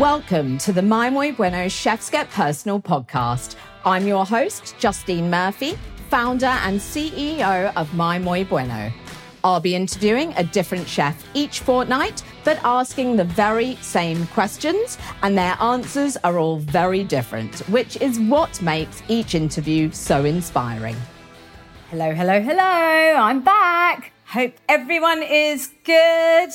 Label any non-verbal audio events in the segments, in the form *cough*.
Welcome to the My Muy Bueno Chefs Get Personal podcast. I'm your host, Justine Murphy, founder and CEO of My Muy Bueno. I'll be interviewing a different chef each fortnight, but asking the very same questions, and their answers are all very different, which is what makes each interview so inspiring. Hello, hello, hello. I'm back. Hope everyone is good.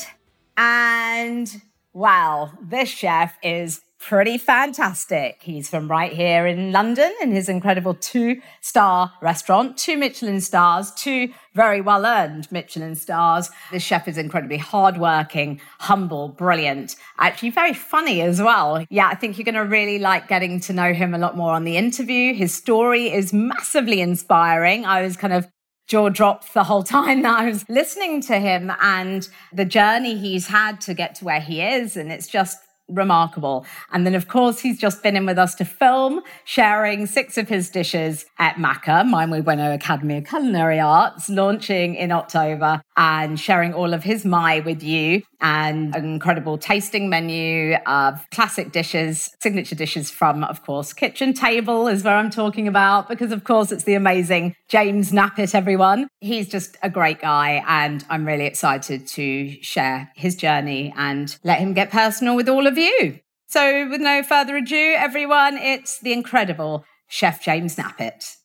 And wow, this chef is pretty fantastic. He's from right here in London in his incredible two star restaurant, two Michelin stars, two very well earned Michelin stars. This chef is incredibly hardworking, humble, brilliant, actually very funny as well. Yeah, I think you're going to really like getting to know him a lot more on the interview. His story is massively inspiring. I was kind of jaw dropped the whole time that I was listening to him and the journey he's had to get to where he is. And it's just remarkable. And then, of course, he's just been in with us to film, sharing six of his dishes at MACA, My Muy Bueno Academy of Culinary Arts, launching in October and sharing all of his My with you and an incredible tasting menu of classic dishes, signature dishes from, of course, Kitchen Table is where I'm talking about because, of course, it's the amazing James Knappett, everyone. He's just a great guy and I'm really excited to share his journey and let him get personal with all of you. So, with no further ado, everyone, it's the incredible Chef James Knappett.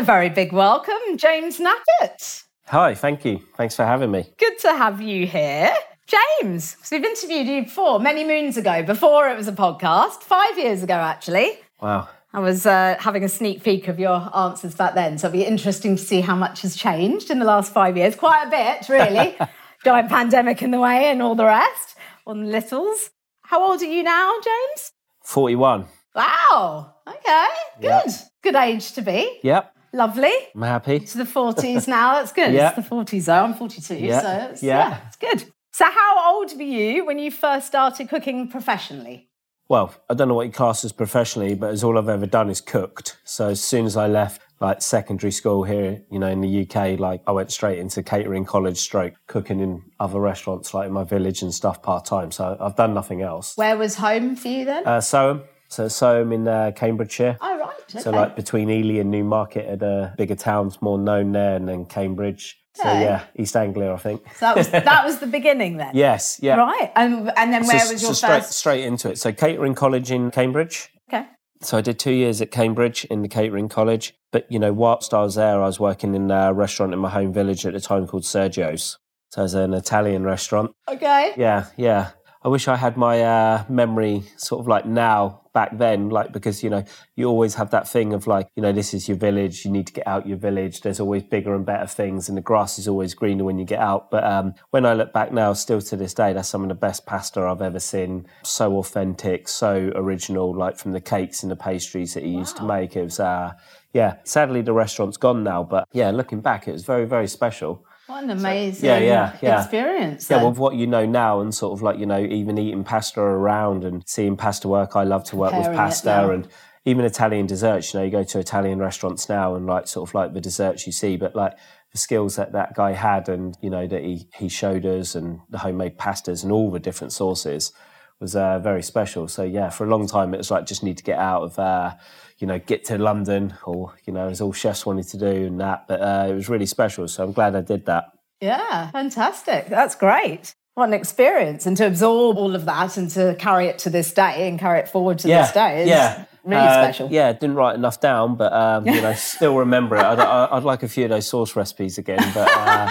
A very big welcome, James Knappett. Hi, thank you. Thanks for having me. Good to have you here. James, we've interviewed you before, many moons ago, before it was a podcast, five years ago, actually. Wow. I was uh, having a sneak peek of your answers back then, so it'll be interesting to see how much has changed in the last five years. Quite a bit, really. *laughs* Giant pandemic in the way and all the rest on the littles. How old are you now, James? 41. Wow. Okay, good. Yep. Good age to be. Yep, Lovely. I'm happy. To the 40s now. That's good. Yeah. It's the 40s though. I'm 42, Yeah. so it's, Yeah. yeah, it's good. So, how old were you when you first started cooking professionally? Well, I don't know what you class as professionally, but as all I've ever done is cooked. So as soon as I left like secondary school here, you know, in the UK, like I went straight into catering college stroke, cooking in other restaurants like in my village and stuff part time. So I've done nothing else. Where was home for you then? Uh, Soham. So Soham in uh, Cambridgeshire. oh, right. Okay. So like between Ely and Newmarket are the bigger towns more known there and then Cambridge. So yeah, East Anglia, I think. So that was *laughs* that was the beginning then. Yes, yeah. Right. And and then where so, was your so straight, first? straight into it. So catering college in Cambridge. Okay. So I did two years at Cambridge in the catering college. But you know, whilst I was there, I was working in a restaurant in my home village at the time called Sergio's. So it was an Italian restaurant. Okay. Yeah, yeah. I wish I had my uh, memory sort of like now back then, like because you know you always have that thing of like you know this is your village, you need to get out your village. There's always bigger and better things, and the grass is always greener when you get out. But um, when I look back now, still to this day, that's some of the best pasta I've ever seen. So authentic, so original, like from the cakes and the pastries that he used to make. It was. Uh, yeah, sadly the restaurant's gone now, but yeah, looking back, it was very, very special. What an amazing yeah, yeah, yeah. experience. Yeah, then. with what you know now, and sort of like you know, even eating pasta around and seeing pasta work. I love to work with Preparing pasta and even Italian desserts. You know, you go to Italian restaurants now and like sort of like the desserts you see, but like the skills that that guy had and you know that he he showed us and the homemade pastas and all the different sauces was uh, very special. So yeah, for a long time it was like just need to get out of. Uh, you know, get to London, or you know, as all chefs wanted to do, and that. But uh, it was really special, so I'm glad I did that. Yeah, fantastic. That's great. What an experience. And to absorb all of that and to carry it to this day and carry it forward to this day is yeah. really Uh, special. Yeah, didn't write enough down, but um, you know, *laughs* still remember it. I'd, I'd like a few of those sauce recipes again, but uh,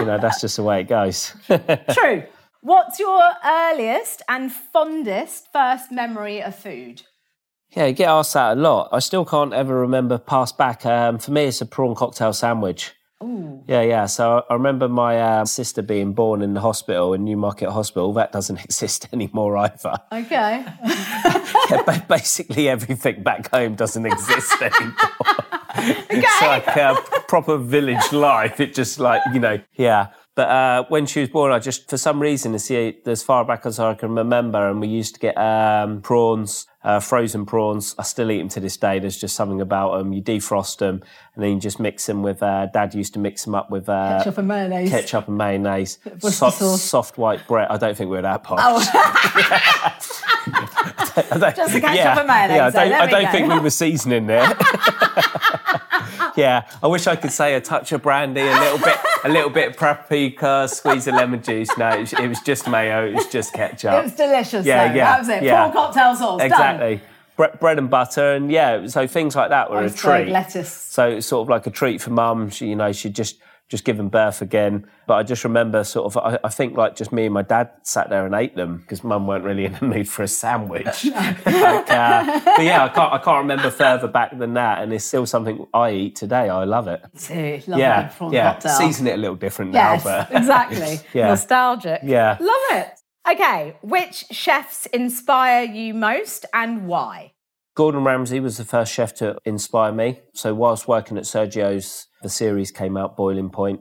you know, that's just the way it goes. *laughs* True. What's your earliest and fondest first memory of food? Yeah, you get asked that a lot. I still can't ever remember past back. Um, for me, it's a prawn cocktail sandwich. Ooh. Yeah, yeah. So I remember my uh, sister being born in the hospital in Newmarket Hospital. That doesn't *laughs* exist anymore either. Okay. *laughs* Yeah, ba- basically everything back home doesn't exist *laughs* anymore. It's like uh, proper village life. It just like you know, yeah. But uh, when she was born, I just for some reason, as, as far back as I can remember, and we used to get um, prawns, Uh, frozen prawns, I still eat them to this day. There's just something about them. You defrost them and then you just mix them with. Uh, Dad used to mix them up with uh, Ketchup and mayonnaise. ketchup and mayonnaise, *laughs* soft, soft white bread. I don't think we're that posh. Oh, *laughs* I don't- Just the ketchup and mayonnaise, Yeah, I don't, I don't think we were seasoning there. *laughs* yeah, I wish I could say a touch of brandy, a little bit, a little bit of paprika, squeeze of lemon juice. No, it was, it was just mayo. It was just ketchup. it was delicious. Yeah, though. yeah, That was it. yeah. Prawn cocktail sauce. Done. exactly. Bre- bread and butter, and yeah, so things like that were a Iceberg treat. lettuce. So it's sort of like a treat for mum. She, you know, she'd just just given birth again. But I just remember sort of, I, I think like just me and my dad sat there and ate them because mum weren't really in the mood for a sandwich. *laughs* *laughs* like, uh, but yeah, I can't, I can't remember further back than that. And it's still something I eat today. I love it. Too. Love Yeah, yeah. cocktail. Season it a little different Yes, now, but *laughs* exactly. Yeah. Nostalgic. Yeah. Love it. Okay, which chefs inspire you most and why? Gordon Ramsay was the first chef to inspire me. So whilst working at Sergio's, the series came out, Boiling Point,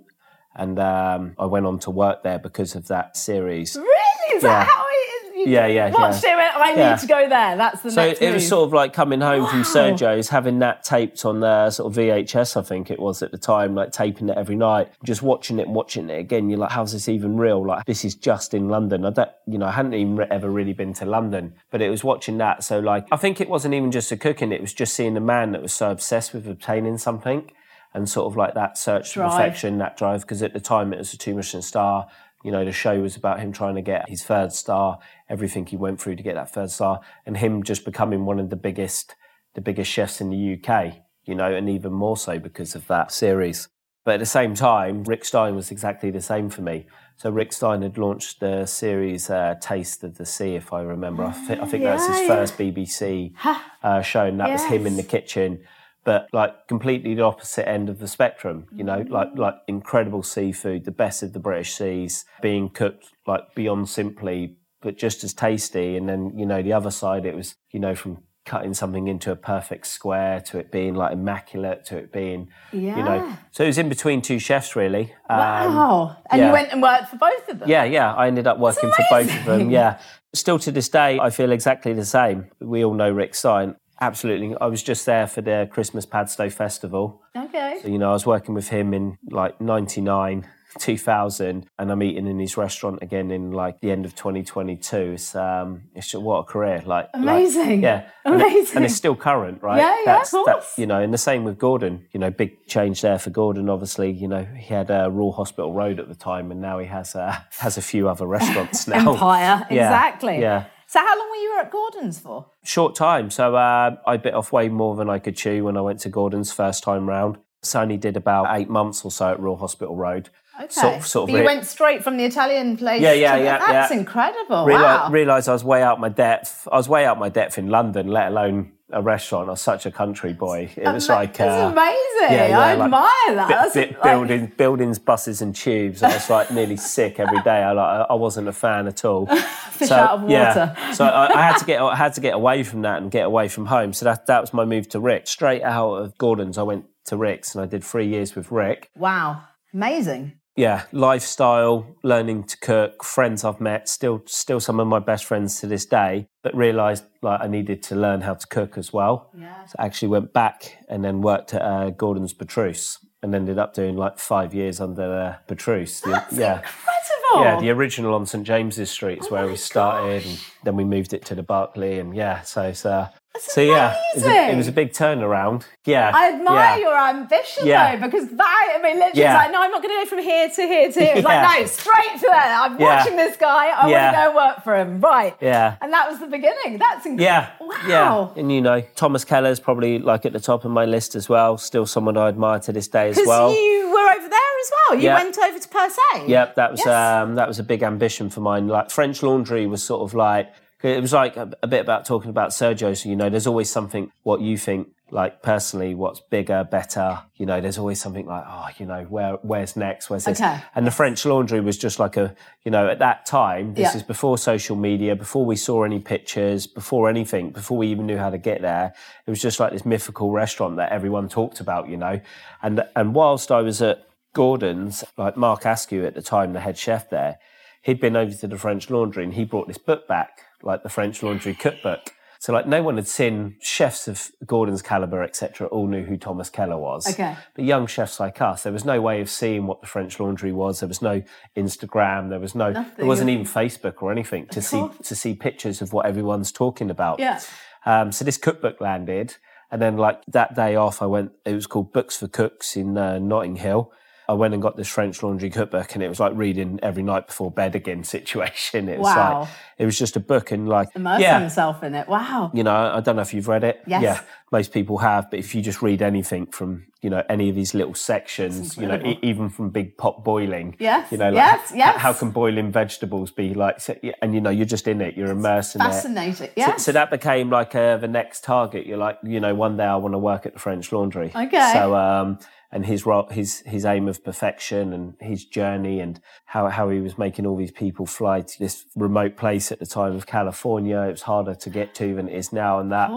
and um, I went on to work there because of that series. Really? Is Yeah. that how it is? You Yeah, yeah, watched yeah. it went, I Yeah. need to go there. That's the So next it was sort of like coming home from Wow. Sergio's, having that taped on the sort of VHS, I think it was at the time, like taping it every night, just watching it, and watching it again. You're like, how's this even real? Like, this is just in London. I don't, you know, I hadn't even re- ever really been to London, but it was watching that. So, like, I think it wasn't even just the cooking, it was just seeing a man that was so obsessed with obtaining something and sort of like that search for perfection, that drive. Because at the time it was a two Michelin star. You know, the show was about him trying to get his third star, everything he went through to get that third star, and him just becoming one of the biggest, the biggest chefs in the UK. You know, and even more so because of that series. But at the same time, Rick Stein was exactly the same for me. So Rick Stein had launched the series uh, Taste of the Sea, if I remember. I, thi- I think that was his yeah. first BBC uh, show, and that was him in the kitchen. But like completely the opposite end of the spectrum, you know, like Mm. like incredible seafood, the best of the British seas, being cooked like beyond simply, but just as tasty. And then you know the other side, it was you know from cutting something into a perfect square to it being like immaculate to it being you know so it was in between two chefs really um, Wow. And yeah. you went and worked for both of them? yeah yeah i ended up working for both of them yeah still to this day i feel exactly the same we all know rick stein absolutely i was just there for the christmas padstow festival Okay. you know i was working with him in like 99 2000 and i'm eating in his restaurant again in like the end of 2022 it's um it's just, what a career like like- Amazing. yeah and it- Amazing. and it's still current right Yeah, yeah, of course. you know and the same with gordon you know big change there for gordon obviously you know he had uh, Royal hospital road at the time and now he has uh, *laughs* has a few other restaurants *laughs* now Empire. *laughs* Yeah, Exactly. yeah So how long were you at Gordon's for? short time. So uh, I bit off way more than I could chew when I went to Gordon's first time round. So I only did about eight months or so at Royal Hospital Road. Okay. Sort of- sort of you re- went straight from the Italian place. Yeah, yeah, to- yeah, That's yeah. incredible. Reali- wow. Realised I was way out my depth. I was way out my depth in London, let alone a restaurant. I was such a country boy. It was like uh, amazing. yeah, yeah, I like admire that. bi- That's bi- like- building, buildings, buses, and tubes. I was like nearly sick every day. I like, I wasn't a fan at all. *laughs* Fish out of water. Yeah. so I, I had to get, I had to get away from that and get away from home. So that that was my move to Rick. Straight out of Gordon's, I went to Rick's, and I did three years with Rick. Wow. Amazing. Yeah, lifestyle, learning to cook, friends I've met, still still some of my best friends to this day, but realised like I needed to learn how to cook as well. Yeah. So I actually went back and then worked at uh, Gordon's Petrus and ended up doing like five years under uh, Petrus. The- yeah. Incredible. Yeah, the original on St James's Street is where Oh my we started, and then we moved it to the Berkeley, and yeah, so it's uh, That's so yeah, it was, a, it was a big turnaround. Yeah, I admire yeah. your ambition Yeah. though, because that, I mean, literally, Yeah. it's like, no, I'm not going to go from here to here to here. It's like, *laughs* no, straight to there. I'm watching this guy. I want to go work for him. Right. Yeah. And that was the beginning. That's incredible. Yeah, Wow. yeah, and you know, Thomas Keller's probably like at the top of my list as well. Still someone I admire to this day as well. you were over there as well. You went over to Per Se. Yep, that was Yes. um, that was a big ambition for mine. Like French Laundry was sort of like it was like a, a bit about talking about Sergio. So you know, there's always something what you think like personally, what's bigger, better. You know, there's always something like oh, you know, where where's next, where's this? Okay. And the French Laundry was just like a you know at that time. This Yeah. is before social media, before we saw any pictures, before anything, before we even knew how to get there. It was just like this mythical restaurant that everyone talked about. You know, and and whilst I was at Gordon's, like Mark Askew at the time, the head chef there, he'd been over to the French Laundry and he brought this book back, like the French Laundry cookbook. So like no one had seen chefs of Gordon's caliber, etc. All knew who Thomas Keller was. Okay. But young chefs like us, there was no way of seeing what the French Laundry was. There was no Instagram. There was no. Nothing. There wasn't even Facebook or anything to see to see pictures of what everyone's talking about. Yeah. Um, so this cookbook landed, and then like that day off, I went. It was called Books for Cooks in uh, Notting Hill. I went and got this French Laundry cookbook, and it was like reading every night before bed again *laughs* situation. It was Wow. like it was just a book, and like Immerse yeah, himself in it. Wow. you know, I don't know if you've read it. Yes. Yeah, most people have. But if you just read anything from, you know, any of these little sections, you know, e- even from big pot boiling. Yes, You know, like yes, yes. how can boiling vegetables be like? And you know, you're just in it. You're immersed in it. Fascinating. So, so that became like uh, the next target. You're like, you know, one day I want to work at the French Laundry. Okay. So, um, and his his his aim of perfection and his journey and how how he was making all these people fly to this remote place at the time of California. It was harder to get to than it is now, and that.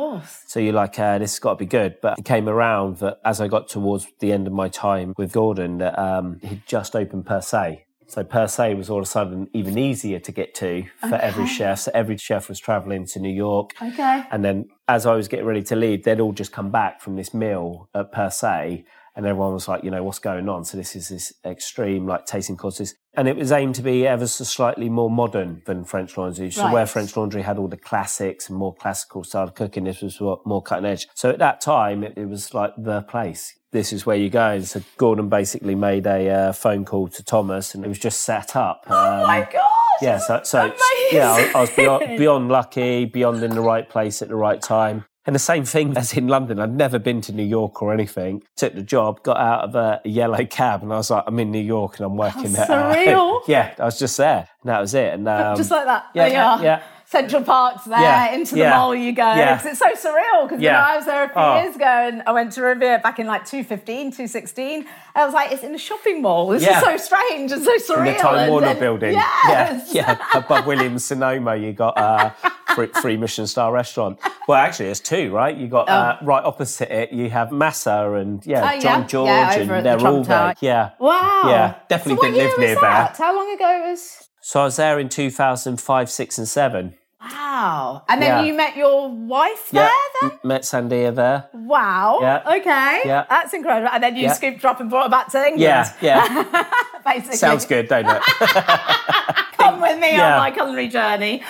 So you're like, uh, this has got to be good. But it came around that as I got towards the end of my time with Gordon, that um, he'd just opened Per Se. So Per Se was all of a sudden even easier to get to for every chef. So every chef was traveling to New York. Okay. And then as I was getting ready to leave, they'd all just come back from this meal at Per Se. And everyone was like, you know, what's going on? So this is this extreme, like tasting courses. And it was aimed to be ever so slightly more modern than French Laundry. So where Right. French Laundry had all the classics and more classical style of cooking, this was more cutting edge. So at that time, it, it was like the place. This is where you go. And so Gordon basically made a uh, phone call to Thomas and it was just set up. oh my Um, God. yeah, so, so yeah, I, I was beyond, beyond lucky, beyond in the right place at the right time. And the same thing as in London. I'd never been to New York or anything. Took the job, got out of a, yellow cab, and I was like, I'm in New York and I'm working at. uh, surreal. *laughs* yeah, I was just there. And that was it. And um, Just like that. yeah, there you yeah, are. yeah. Central Park's there, Yeah, into the yeah, mall you go. yeah. It's so surreal because Yeah. I was there a few Oh. years ago and I went to Revere back in like 215, 216. I was like, it's in a shopping mall. This is so strange and so surreal. in the Time And Warner then- building. Yes. Yeah, yeah. Above Williams Sonoma, you got uh, free, free Michelin star restaurant. Well, actually, there's two, right? You got uh, right opposite it. You have Masa and yeah, Oh. Jean-Georges, and they're Trump all there. Yeah. Wow. Yeah, definitely so didn't live near that? there. How long ago was? So I was there in 2005, six, and seven. Wow. And then Yeah. you met your wife Yeah, there then? m- met Sandia there. Wow. Yeah. Okay. Yeah. That's incredible. And then you Yeah. scooped her up and brought her back to England. Yeah, yeah. *laughs* Basically. Sounds good, don't it? *laughs* Come with me Yeah. on my culinary journey.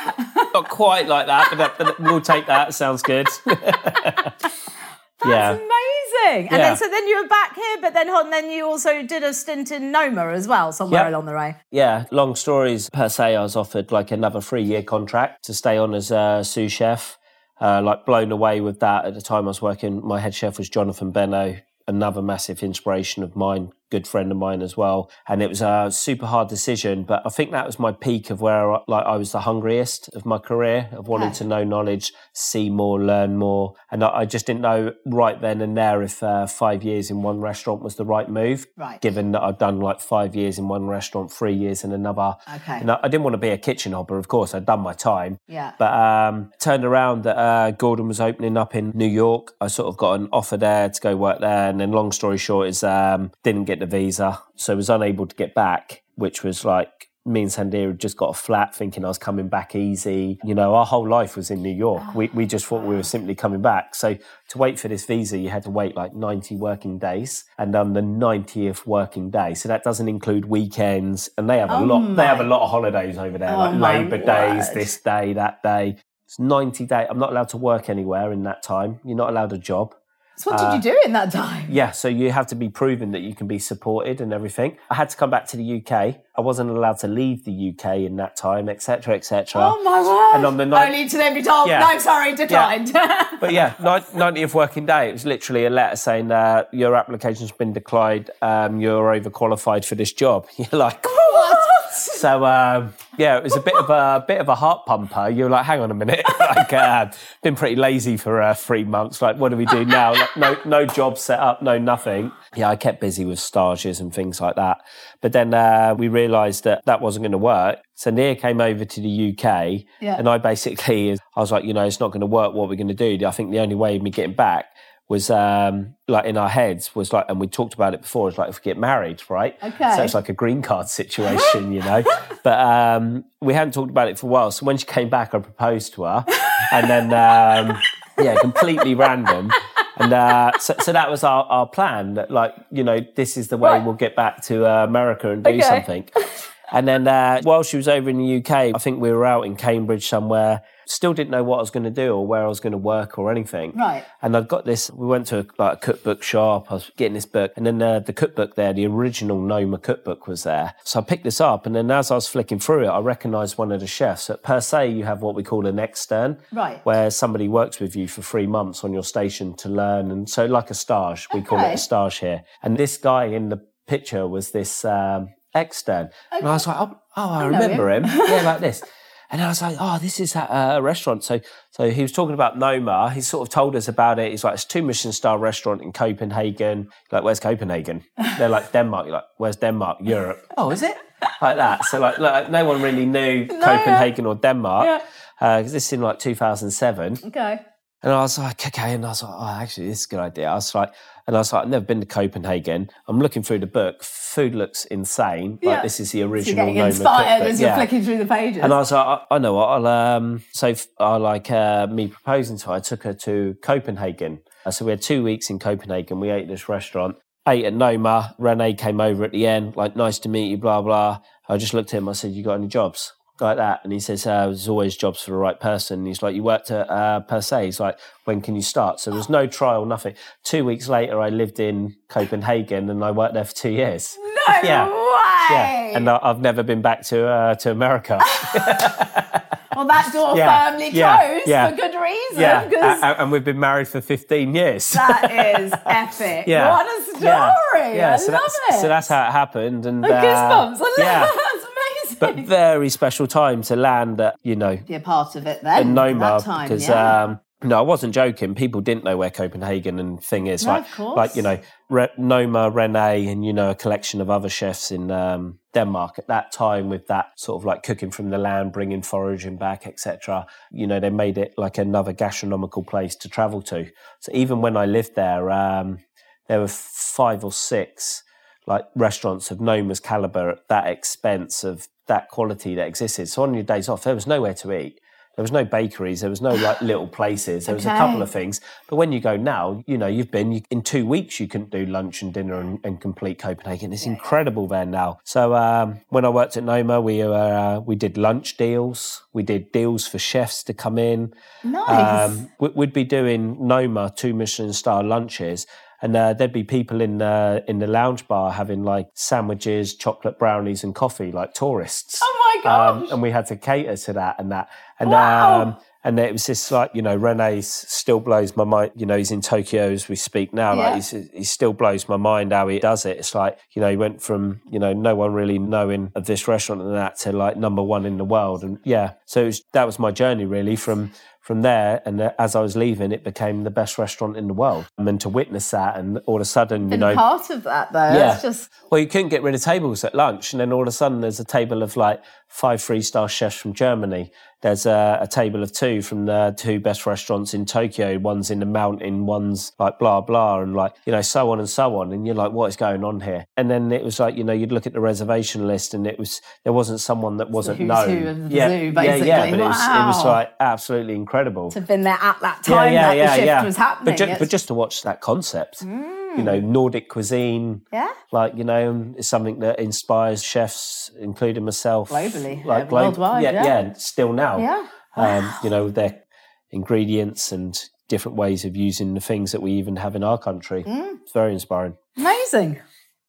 Not quite like that, but, that, but we'll take that. Sounds good. *laughs* That's yeah. amazing. And Yeah. then so then you were back here, but then then you also did a stint in Noma as well, somewhere Yep. along the way. Yeah, long stories per se. I was offered like another three year contract to stay on as a sous chef. Uh, like blown away with that at the time I was working. My head chef was Jonathan Benno, another massive inspiration of mine, good friend of mine as well. And it was a super hard decision, but I think that was my peak of where like I was the hungriest of my career of wanting Okay. to know knowledge, see more, learn more. And I, I just didn't know right then and there if uh, five years in one restaurant was the right move. Right. Given that I'd done like five years in one restaurant, three years in another. Okay. And I, I didn't want to be a kitchen hopper, of course. I'd done my time. Yeah. But um, turned around that uh, Gordon was opening up in New York. I sort of got an offer there to go work there. And then, long story short, is um, didn't get the visa. So was unable to get back, which was like me and Sandia had just got a flat thinking I was coming back easy. You know, our whole life was in New York. We, we just thought we were ah. simply coming back. So to wait for this visa, you had to wait like 90 working days. And on the 90th working day, so that doesn't include weekends. And they have a Oh lot, they have a lot of holidays over there, Oh like my Labour Days, this day, that day. It's 90 days. I'm not allowed to work anywhere in that time. You're not allowed a job. So what did you do in that time? Yeah, so you have to be proven that you can be supported and everything. I had to come back to the UK. I wasn't allowed to leave the UK in that time, etc., etc. Oh my word. And on the night- Only to then be told, Yeah. no, sorry, declined. *laughs* But yeah, 90th working day, it was literally a letter saying uh, your application's been declined. Um, you're overqualified for this job. *laughs* You're like, what? So um, yeah, it was a bit of a *laughs* bit of a heart pumper. You're like, hang on a minute, *laughs* like uh, been pretty lazy for uh, three months. Like, what do we do now? Like, no, no job set up, no nothing. Yeah, I kept busy with stages and things like that. But then uh, we realised that that wasn't going to work. So Nia came over to the UK, Yeah. and I basically, I was like, you know, it's not going to work. What we're going to do? I think the only way of me getting back was um, like in our heads was like, and we talked about it before. It's like if we get married, right? Okay. So it's like a green card situation, you know. *laughs* but um, we hadn't talked about it for a while. So when she came back, I proposed to her, and then um, yeah, completely random. And uh, so, so that was our, our plan. That like you know, this is the way Right. we'll get back to uh, America and do Okay. something. And then uh, while she was over in the UK, I think we were out in Cambridge somewhere. Still didn't know what I was going to do or where I was going to work or anything. Right. And I'd got this. We went to a, like a cookbook shop. I was getting this book, and then uh, the cookbook there, the original Noma cookbook was there. So I picked this up, and then as I was flicking through it, I recognised one of the chefs. At per se, you have what we call an extern, Right. where somebody works with you for three months on your station to learn, and so like a stage, we call it Okay. a stage here. And this guy in the picture was this um, extern, and I was like, oh, oh I, know remember him. *laughs* yeah, like this. And I was like, oh, this is at a restaurant. So, so he was talking about Noma. He sort of told us about it. He's like, it's a two Michelin star restaurant in Copenhagen. Like, where's Copenhagen? They're like Denmark. You're like, where's Denmark? Europe. *laughs* Oh, is it? Like that. So like, like no one really knew *laughs* Copenhagen or Denmark. Yeah. Uh, because this is in like 2007. Okay. And I was like, okay. And I was like, oh, actually, this is a good idea. I was like, and I was like, I've never been to Copenhagen. I'm looking through the book. Food looks insane. Yeah. Like this is the So you're original. getting inspired as you're Yeah. flicking through the pages. And I was like, I, I know what. I'll um. So f- I like uh, me proposing to her. I took her to Copenhagen. Uh, so we had two weeks in Copenhagen. We ate this restaurant. Ate at Noma. Rene came over at the end. Like, nice to meet you. Blah blah. I just looked at him. I said, "You got any jobs?" Like that, and he says, uh, "There's always jobs for the right person." And he's like, "You worked at uh, Per se." He's like, "When can you start?" So there was no trial, nothing. Two weeks later, I lived in Copenhagen, and I worked there for two years. no *laughs* yeah. way. Yeah, and I- I've never been back to uh, to America. *laughs* *laughs* well, that door Yeah, firmly yeah, closed yeah. for good reason. Yeah, Uh, Because a- a- and we've been married for 15 years. that is epic. yeah. What a story. Yeah, I so love that's, it. So that's how it happened. And uh, goosebumps. I love yeah. *laughs* but very special time to land at, you know, be a part of it then. Noma that time, because yeah. um, no, I wasn't joking. People didn't know where Copenhagen and thing is No, like, of course. like you know, Re- Noma, Rene, and you know, a collection of other chefs in um, Denmark at that time with that sort of like cooking from the land, bringing foraging back, etc. You know, they made it like another gastronomical place to travel to. So even when I lived there, um, there were five or six like restaurants of Noma's caliber at that expense of that quality that existed. So on your days off, there was nowhere to eat. There was no bakeries. There was no like little *sighs* places. There was a couple of things. But when you go now, you know, you've been you, in two weeks. You couldn't do lunch and dinner and, and complete Copenhagen. It's incredible there now. So um, when I worked at Noma, we were uh, we did lunch deals. We did deals for chefs to come in. nice. Um, we- we'd be doing Noma two Michelin star lunches, and uh, there'd be people in uh, in the lounge bar having like sandwiches, chocolate brownies, and coffee, like tourists. oh my gosh. Um, and we had to cater to that and that. And Wow. um, and it was just like you know, Rene's still blows my mind. You know, he's in Tokyo as we speak now. Yeah. Like he's, he still blows my mind how he does it. It's like you know, he went from you know no one really knowing of this restaurant and that to like number one in the world. And yeah, so it was, that was my journey really from from there. And as I was leaving, it became the best restaurant in the world. And to witness that, and all of a sudden, you Been know, part of that though. Yeah. It's just well, you couldn't get rid of tables at lunch, and then all of a sudden there's a table of like five three-star chefs from Germany. There's a, a table of two from the two best restaurants in Tokyo. One's in the mountain, one's like blah blah, and like you know so on and so on. And you're like, what is going on here? And then it was like you know you'd look at the reservation list, and it was there wasn't someone that wasn't known. yeah, zoo, yeah, yeah. But it was, it was like absolutely incredible. to have been there at that time that the shift was happening. But, ju- but just to watch that concept, mm. You know, Nordic cuisine, yeah. like you know it's something that inspires chefs including myself Globally, like yeah, worldwide, yeah, yeah. and still now Yeah. um, *sighs* you know their ingredients and different ways of using the things that we even have in our country Mm. it's very inspiring Amazing.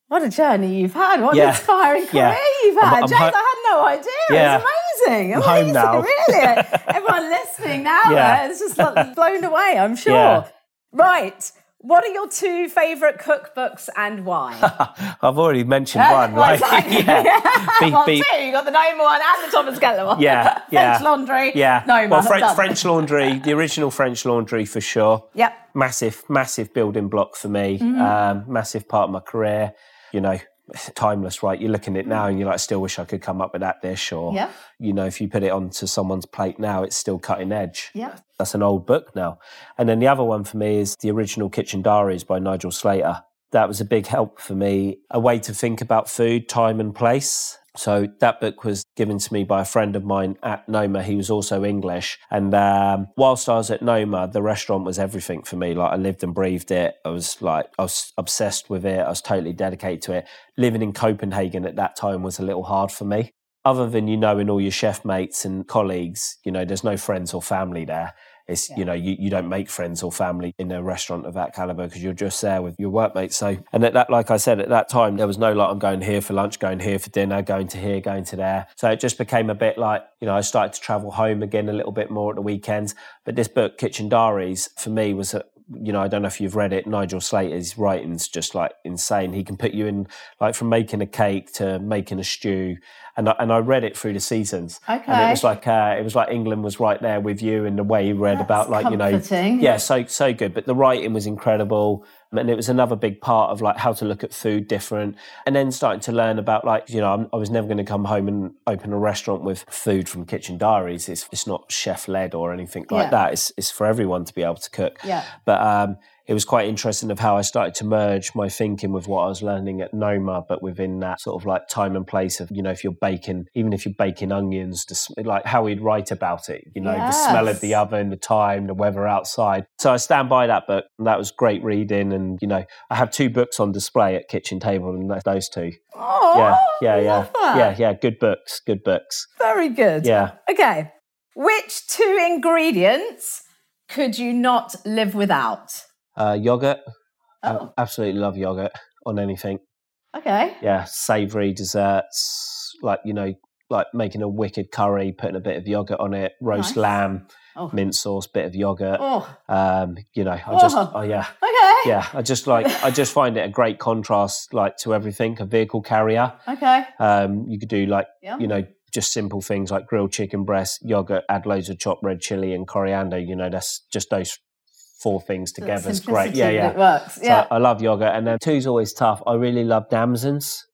What a journey you've had. What Yeah. an inspiring career Yeah. you've I'm- had. I'm James, ho- I had no idea. Yeah. It's amazing. I'm home amazing, now. really. *laughs* Everyone listening now, Yeah. uh, it's just like blown away, I'm sure. Yeah. Right. What are your two favourite cookbooks and why? *laughs* i've already mentioned Uh, one right that? *laughs* yeah *laughs* Beef- well, two. You got the Noma one and the Thomas Keller one. Yeah, French yeah. Laundry. yeah Noma. well French, french laundry the original french laundry for sure Yep. massive, massive building block for me. Mm-hmm. Um, massive part of my career. You know, timeless, right? You're looking at it now and you're like, still wish I could come up with that dish. Or, Yeah. you know, if you put it onto someone's plate now, it's still cutting edge. Yeah. That's an old book now. And then the other one for me is the original Kitchen Diaries by Nigel Slater. That was a big help for me, a way to think about food, time and place. So that book was given to me by a friend of mine at Noma. He was also English. And um, whilst I was at Noma, the restaurant was everything for me. Like I lived and breathed it. I was like, I was obsessed with it. I was totally dedicated to it. Living in Copenhagen at that time was a little hard for me. Other than you knowing all your chef mates and colleagues, you know, there's no friends or family there. It's yeah. you know you, you don't make friends or family in a restaurant of that caliber because you're just there with your workmates. So and at that, like I said, at that time there was no like I'm going here for lunch, going here for dinner, going to here, going to there. So it just became a bit like you know I started to travel home again a little bit more at the weekends. But this book, Kitchen Diaries, for me was a, you know, I don't know if you've read it. Nigel Slater's writing's just like insane. He can put you in like from making a cake to making a stew, and I, and I read it through the seasons. Okay. And it was like uh, it was like England was right there with you, in the way he read That's about like comforting. you know, yeah, so so good. But the writing was incredible, and it was another big part of like how to look at food different, and then starting to learn about like you know I'm, i was never going to come home and open a restaurant with food from Kitchen Diaries. It's it's not chef led or anything like Yeah. that. It's it's for everyone to be able to cook. Yeah. But um, it was quite interesting of how I started to merge my thinking with what I was learning at Noma, but within that sort of like time and place of, you know, if you're baking, even if you're baking onions, like how he'd write about it, you know, the smell of the oven, the time, the weather outside. So I stand by that book and that was great reading. And, you know, I have two books on display at kitchen table and those two. Oh, yeah, yeah, yeah. that. Yeah, yeah. Good books, good books. Very good. Yeah. Okay. Which two ingredients could you not live without? Uh, yogurt. Oh, I absolutely love yogurt on anything. okay. yeah, savory desserts, like you know, like making a wicked curry, putting a bit of yogurt on it, roast Nice. lamb, Oh. mint sauce, bit of yogurt. Oh, Um, you know, I just, Oh. oh yeah, okay. yeah, I just like, I *laughs* just find it a great contrast, like to everything. A vehicle carrier, Okay. um, you could do like, you know, just simple things like grilled chicken breast, yogurt, add loads of chopped red chili and coriander. You know, that's just those four things together. It's great. Yeah, yeah. that works. So Yeah. I love yoga. and then two's always tough. I really love damsons.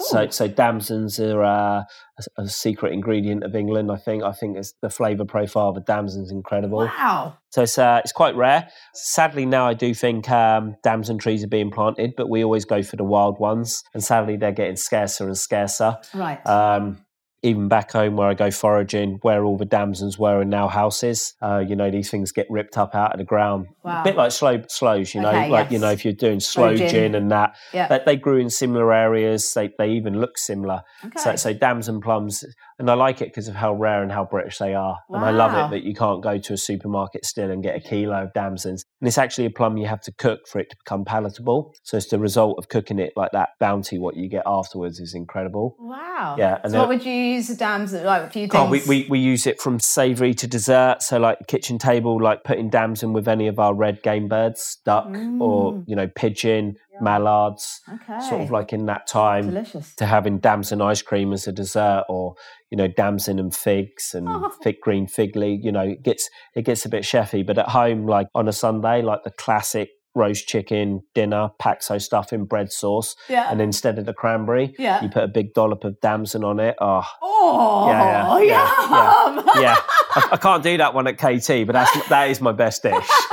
So, Ooh. so damsons are uh, a, a secret ingredient of England. I think. I think it's the flavour profile of a damson's incredible. Wow. So it's uh, it's quite rare. Sadly, now I do think um, damson trees are being planted, but we always go for the wild ones, and sadly they're getting scarcer and scarcer. Right. Um, even back home where I go foraging, where all the damsons were and now houses. Uh, you know, these things get ripped up out of the ground. Wow. A bit like sloe sloes, you know, Okay, like you know, if you're doing sloe gin. gin. and that, yeah. but they grew in similar areas. They they even look similar. okay. So so damson plums, and I like it because of how rare and how British they are. Wow. And I love it that you can't go to a supermarket still and get a kilo of damsons. And it's actually a plum you have to cook for it to become palatable. So it's the result of cooking it like that. Bounty, what you get afterwards is incredible. wow. Yeah, and so what would you use the damson like? A few things? Oh, we, we, we use it from savoury to dessert. So like kitchen table, like putting damson with any of our red game birds, duck or, Mm. you know, pigeon, mallards, okay. sort of like in that time delicious. to having damson ice cream as a dessert or, you know, damson and figs and Oh. thick green fig leaf, you know, it gets, it gets a bit chefy, but at home, like on a Sunday, like the classic roast chicken dinner, paxo stuff in bread sauce. Yeah. And instead of the cranberry, Yeah. you put a big dollop of damson on it. Oh, Oh, Yeah, yeah, yeah, yeah, I, I can't do that one at KT, but that's that is my best dish. *laughs* *laughs*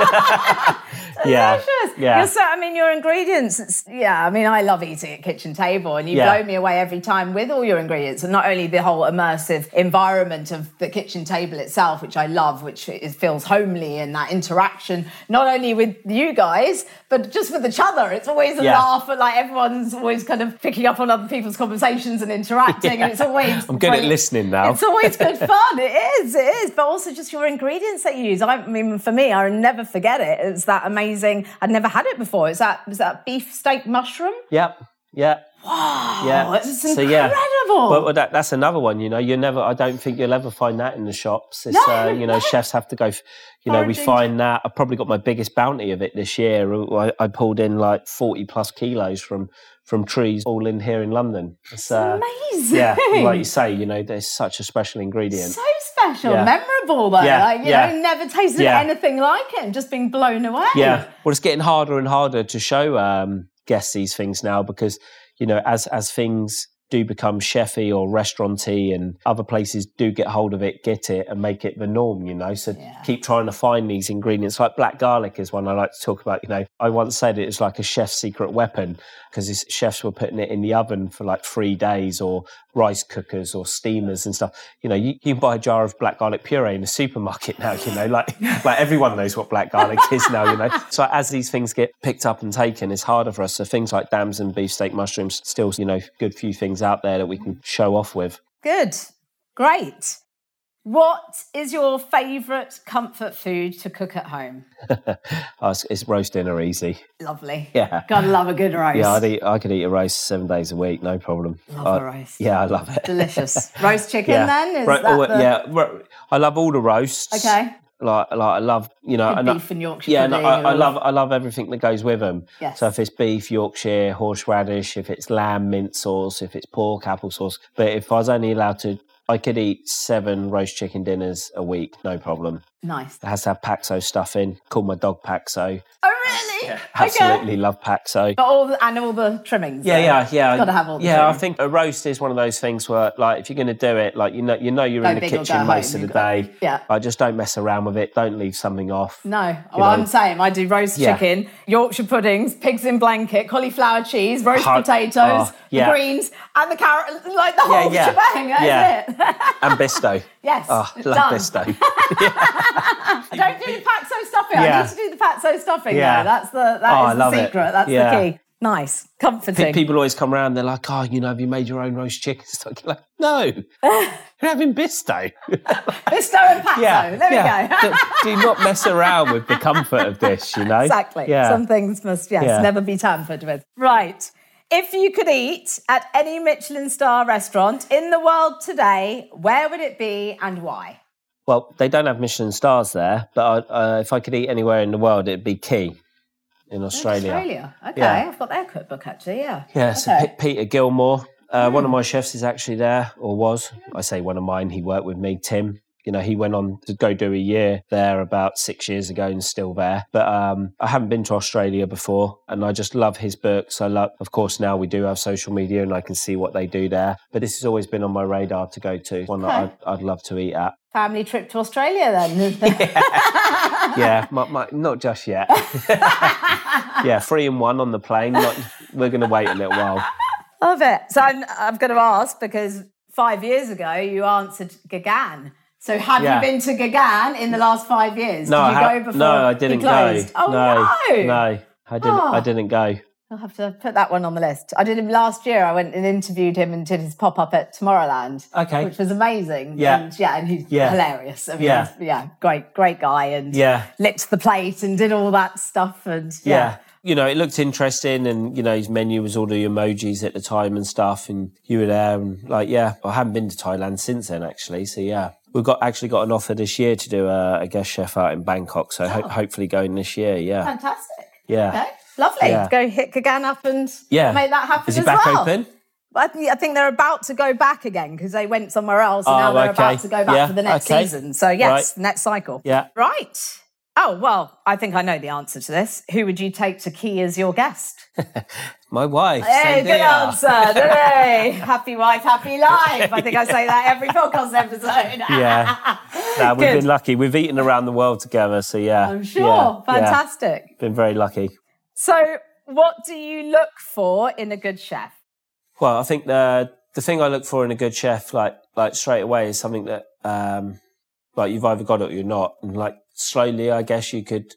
yeah, yeah. You're so, Your ingredients, it's, yeah, I mean, I love eating at kitchen table and you Yeah. blow me away every time with all your ingredients and not only the whole immersive environment of the kitchen table itself, which I love, which is, feels homely and that interaction, not only with you guys, but just with each other. It's always a Yeah. laugh and like everyone's always kind of picking up on other people's conversations and interacting and *laughs* it's always I'm good at listening now. It's always good *laughs* fun. It is. It is. But also just your ingredients that you use. I mean, for me, I never forget it. It's that amazing. I'd never had it before. Is that is that beef steak mushroom? Yep, yeah, Wow, yeah. it's So, incredible. yeah. Well, well, that, that's another one. You know, you never. I don't think you'll ever find that in the shops. It's, No, uh, you know, no. chefs have to go. f- You know, we find that. I probably got my biggest bounty of it this year. I, I pulled in like forty plus kilos from from trees all in here in London. It's, uh, Amazing. yeah, like you say, you know, there's such a special ingredient. So special, Yeah. memorable though. Yeah, Like, you yeah. know, never tasted Yeah. anything like it and just being blown away. Yeah. Well, it's getting harder and harder to show um, guests these things now because, you know, as as things do become chefy or restauranty and other places do get hold of it, get it and make it the norm, you know. So Yeah. keep trying to find these ingredients. Like black garlic is one I like to talk about. You know, I once said it was like a chef's secret weapon because these chefs were putting it in the oven for like three days or rice cookers or steamers and stuff. You know, you, you can buy a jar of black garlic puree in a supermarket *laughs* now, you know, like like everyone knows what black garlic *laughs* is now, you know. So as these things get picked up and taken, it's harder for us. So things like damsons beefsteak mushrooms, still, you know, good few things out there that we can show off with. Good. Great. What is your favourite comfort food to cook at home? *laughs* Oh, it's, roast dinner easy. Lovely. Yeah. Gotta love a good roast. *laughs* Yeah, I'd eat, I could eat a roast seven days a week, no problem. Love Uh, a roast. Yeah, I love it. Delicious. *laughs* Roast chicken yeah. then? Is Ro- that the... yeah, I love all the roasts. Okay. Like, like I love, you know, and I- beef and Yorkshire yeah, no, I, I love, I love everything that goes with them. Yes. So if it's beef, Yorkshire, horseradish, if it's lamb, mint sauce, if it's pork, apple sauce. But if I was only allowed to, I could eat seven roast chicken dinners a week, no problem. Nice. It has to have Paxo stuff in. Call my dog Paxo. Oh, really? Absolutely love Paxo. Got all the, and all the trimmings. Yeah, yeah, yeah. Gotta have all the Yeah, I think a roast is one of those things where, like, if you're going to do it, like, you know, you know, you're Go in the kitchen most home, of the you've got- day. Yeah. I just don't mess around with it. Don't leave something off. No, well, know. I'm saying I do roast Yeah. chicken, Yorkshire puddings, pigs in blanket, cauliflower cheese, roast Hard- potatoes, oh, yeah. the greens, and the carrot, like the Yeah, whole yeah. shebang. That's Yeah. it. And bisto. *laughs* yes, Oh, love done. bisto. *laughs* I *laughs* don't do the Paxo stuffing. I Yeah. need to do the Paxo stuffing. Yeah. that's the that is Oh, I the love it. secret. That's Yeah. the key. Nice, comforting. People always come around. They're like, "Oh, you know, have you made your own roast chicken?" It's like, like, no, *laughs* you're having bisto. *laughs* Bisto and Paxo. yeah, there yeah. we go. do, do not mess around with the comfort of this. You know Exactly. Yeah. Some things must, yes, Yeah. never be tampered with. Right. If you could eat at any Michelin star restaurant in the world today, where would it be and why? Well, they don't have Michelin stars there, but I, uh, if I could eat anywhere in the world, it'd be Quay in Australia. Australia. Okay. Yeah. I've got their cookbook actually. Yeah. Yeah, so P- Peter Gilmore, uh, one of my chefs is actually there, or was. I say one of mine. He worked with me, Tim. You know, he went on to go do a year there about six years ago and still there. But um, I haven't been to Australia before, and I just love his books. I love, of course, now we do have social media, and I can see what they do there. But this has always been on my radar to go to. One that I'd, I'd love to eat at. Family trip to Australia then. *laughs* Yeah, my, my, not just yet. *laughs* yeah, three and one on the plane. Not, we're going to wait a little while. Love it. So I'm, I'm going to ask because five years ago you answered Gaggan. So have Yeah. you been to Gaggan in the last five years? No, Did you I ha- go before no, I didn't go. Oh no, no! no, I didn't. Oh. I didn't go. I'll have to put that one on the list. I did him last year. I went and interviewed him and did his pop up at Tomorrowland. Okay. Which was amazing. Yeah. And yeah, and he's Yeah. hilarious. I mean, Yeah. yeah. great, great guy and Yeah. licked the plate and did all that stuff and Yeah. yeah. You know, it looked interesting, and you know, his menu was all the emojis at the time and stuff, and you were there, and like, yeah, I haven't been to Thailand since then, actually. So yeah, we've got actually got an offer this year to do a, a guest chef out in Bangkok. So ho- oh. hopefully going this year. Yeah, Fantastic. yeah, Okay. Lovely. Yeah. Go hit Gaggan up and yeah. make that happen Is it as back well. open? I think, I think they're about to go back again because they went somewhere else and oh, now Oh, they're okay. about to go back Yeah, for the next okay. season. So, yes, Right. next cycle. Yeah. Right. Oh, well, I think I know the answer to this. Who would you take to Quay as your guest? *laughs* My wife. Hey, good answer. Hey, *laughs* happy wife, happy life. I think I say that every podcast episode. *laughs* Yeah. Nah, we've Good. been lucky. We've eaten around the world together. So yeah, I'm sure. Yeah, yeah. Fantastic. Been very lucky. So, what do you look for in a good chef? Well, I think the the thing I look for in a good chef, like like straight away, is something that um, like you've either got it or you're not, and like slowly, I guess you could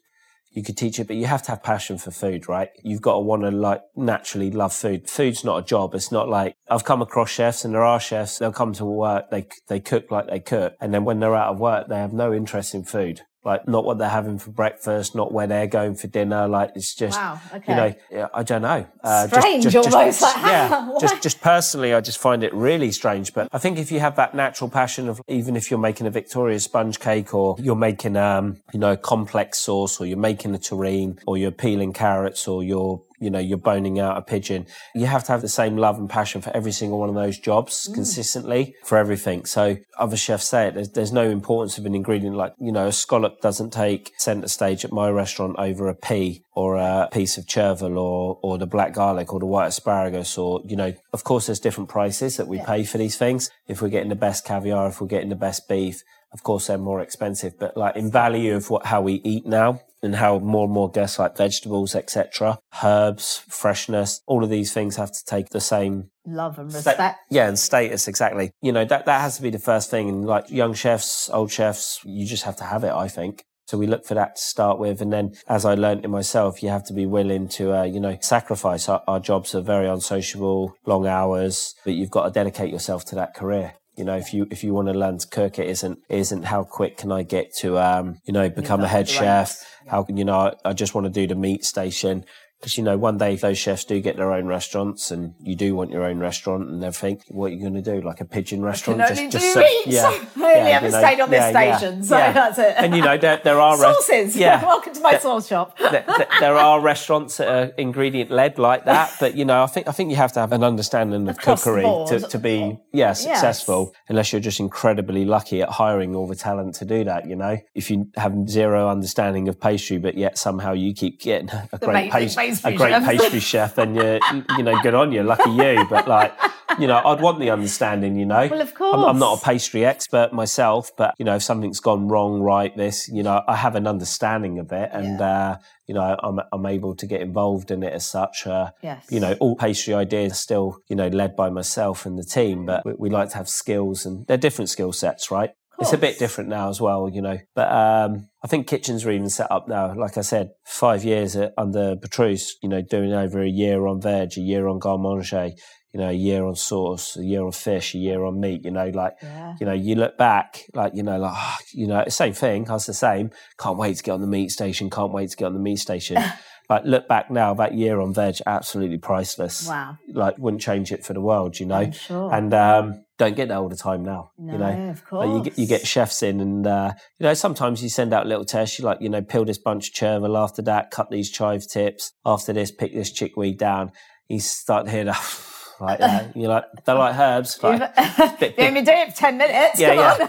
you could teach it, but you have to have passion for food, right? You've got to want to like naturally love food. Food's not a job. It's not like I've come across chefs, and there are chefs. They'll come to work, they they cook like they cook, and then when they're out of work, they have no interest in food. Like not what they're having for breakfast, not where they're going for dinner. Like it's just Wow, you know, I don't know. Uh, Strange, almost, like, yeah, *laughs* just just personally, I just find it really strange. But I think if you have that natural passion of even if you're making a Victoria sponge cake or you're making um you know a complex sauce or you're making a terrine or you're peeling carrots or you're you know, you're boning out a pigeon. You have to have the same love and passion for every single one of those jobs mm. consistently for everything. So other chefs say it, there's, there's no importance of an ingredient like, you know, a scallop doesn't take center stage at my restaurant over a pea or a piece of chervil or, or the black garlic or the white asparagus or, you know, of course there's different prices that we yeah. pay for these things. If we're getting the best caviar, if we're getting the best beef, of course they're more expensive, but like in value of what, how we eat now, and how more and more guests like vegetables, etc., herbs, freshness, all of these things have to take the same love and respect. Sta- yeah, and status exactly. You know that that has to be the first thing. And like young chefs, old chefs, you just have to have it. I think. So we look for that to start with. And then as I learned it myself, you have to be willing to, uh, you know, sacrifice. Our, our, jobs are very unsociable, long hours, but you've got to dedicate yourself to that career. You know, if you if you want to learn to cook, it isn't isn't how quick can I get to um, you know become a head chef? How can you know? I, I just want to do the meat station because you know one day those chefs do get their own restaurants and you do want your own restaurant and everything what are you going to do like a pigeon restaurant I can just, just so, yeah, *laughs* I only ever know, stayed on this yeah, station so that's it. And you know there, there are sauces. yeah. *laughs* Welcome to my there, sauce shop. *laughs* there, there, are restaurants that are ingredient led like that but you know I think I think you have to have an understanding of Across cookery to, to be yeah successful yes. unless you're just incredibly lucky at hiring all the talent to do that you know? If you have zero understanding of pastry but yet somehow you keep getting a great pastry pastry a great chef. pastry chef, then you you know good on you, lucky you. But like you know, I'd want the understanding. You know, well, of course, I'm, I'm, not a pastry expert myself, but you know, if something's gone wrong, right, this, you know, I have an understanding of it, and yeah. uh, you know, I'm I'm able to get involved in it as such. Uh, yes. You know, all pastry ideas are still you know led by myself and the team, but we, we like to have skills, and they're different skill sets, right? It's a bit different now as well, you know. But um, I think kitchens are even set up now. Like I said, five years under Petrus, you know, doing over a year on veg, a year on garde manger, you know, a year on sauce, a year on fish, a year on meat, you know, like, yeah. you know, you look back, like, you know, like, oh, you know, same thing, I was the same. Can't wait to get on the meat station, can't wait to get on the meat station. *laughs* like, look back now, that year on veg, absolutely priceless. Wow. Like, wouldn't change it for the world, you know? Sure. And, um, don't get that all the time now. No, you know, of course. you, get, you get chefs in, and uh, you know sometimes you send out little tests. You like, you know, peel this bunch of chervil. After that, cut these chive tips. After this, pick this chickweed down. You start hearing that *sighs* like that. *laughs* You're like, they're like herbs. Like, *laughs* *laughs* bit, big, you do it for ten minutes. Yeah, yeah.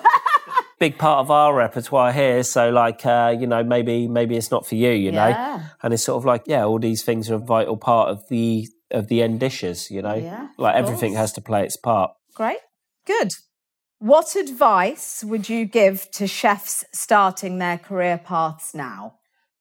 big part of our repertoire here. So like, uh, you know, maybe maybe it's not for you. You yeah. know, and it's sort of like, yeah, all these things are a vital part of the of the end dishes. You know, yeah, like everything has to play its part. Great. Good. What advice would you give to chefs starting their career paths now?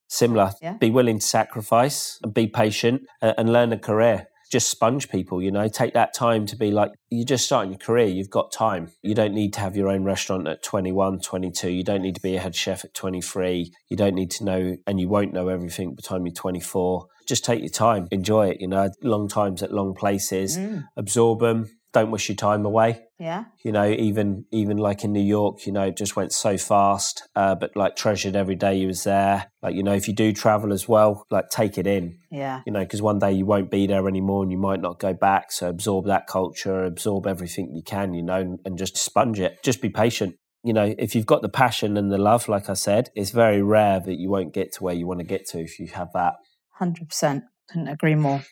Similar. Yeah. Be willing to sacrifice and be patient and learn a career. Just sponge people, you know, take that time to be like, you're just starting your career, you've got time. You don't need to have your own restaurant at 21, 22. You don't need to be a head chef at 23. You don't need to know, and you won't know everything by the time you're 24. Just take your time, enjoy it, you know, long times at long places, mm. absorb them, don't wish your time away. Yeah. You know, even even like in New York, you know, it just went so fast. Uh, but like treasured every day you was there. Like you know, if you do travel as well, like take it in. Yeah. You know, because one day you won't be there anymore, and you might not go back. So absorb that culture, absorb everything you can. You know, and, and just sponge it. Just be patient. You know, if you've got the passion and the love, like I said, it's very rare that you won't get to where you want to get to if you have that. Hundred percent. Couldn't agree more.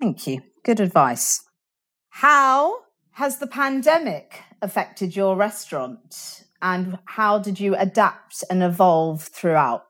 Thank you. Good advice. How has the pandemic affected your restaurant? And how did you adapt and evolve throughout?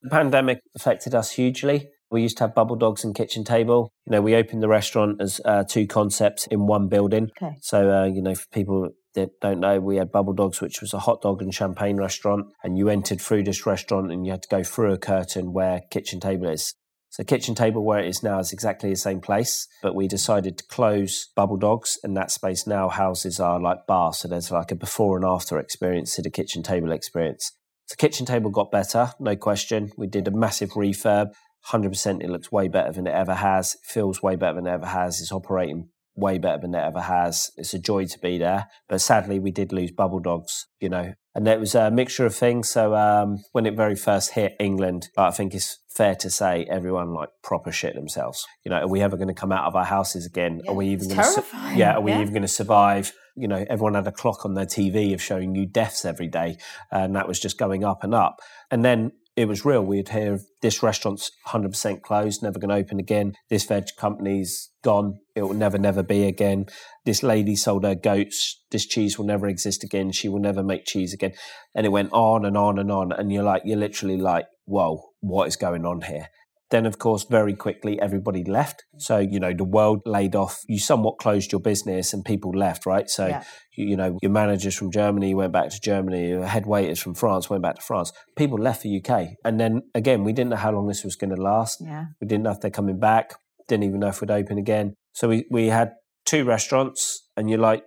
The pandemic affected us hugely. We used to have bubble dogs and kitchen table. You know, we opened the restaurant as uh, two concepts in one building. Okay. So, uh, you know, for people that don't know, we had Bubble Dogs, which was a hot dog and champagne restaurant. And you entered through this restaurant and you had to go through a curtain where kitchen table is. So kitchen table where it is now is exactly the same place, but we decided to close Bubble Dogs and that space now houses our like bar. So there's like a before and after experience to the kitchen table experience. The kitchen table got better, no question. We did a massive refurb. 100% it looks way better than it ever has. It feels way better than it ever has. It's operating way better than it ever has. It's a joy to be there. But sadly, we did lose Bubble Dogs, you know, and it was a mixture of things. So um, when it very first hit England, I think it's fair to say everyone like proper shit themselves. You know, are we ever going to come out of our houses again? Yeah, are we even going to? Su- yeah, are we yeah. even going to survive? You know, everyone had a clock on their TV of showing new deaths every day, and that was just going up and up. And then it was real. We'd hear this restaurant's 100% closed, never going to open again. This veg company's gone. It will never, never be again. This lady sold her goats. This cheese will never exist again. She will never make cheese again. And it went on and on and on. And you're like, you're literally like, whoa, what is going on here? Then, of course, very quickly, everybody left. So, you know, the world laid off. You somewhat closed your business and people left, right? So, Yeah. you, you know, your managers from Germany went back to Germany, your head waiters from France went back to France. People left the UK. And then again, we didn't know how long this was going to last. Yeah. We didn't know if they're coming back. Didn't even know if we'd open again. So we, we had two restaurants, and you're like,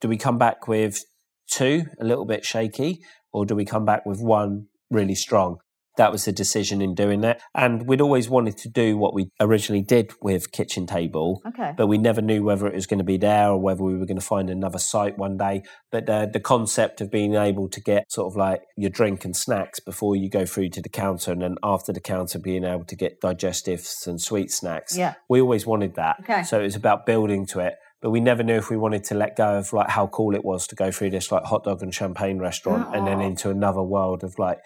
do we come back with two, a little bit shaky, or do we come back with one really strong? That was the decision in doing that. And we'd always wanted to do what we originally did with Kitchen Table, Okay. but we never knew whether it was going to be there or whether we were going to find another site one day. But uh, the concept of being able to get sort of like your drink and snacks before you go through to the counter, and then after the counter, being able to get digestives and sweet snacks. Yeah. We always wanted that. Okay. So it was about building to it. But we never knew if we wanted to let go of like how cool it was to go through this like hot dog and champagne restaurant and then Oh. into another world of like,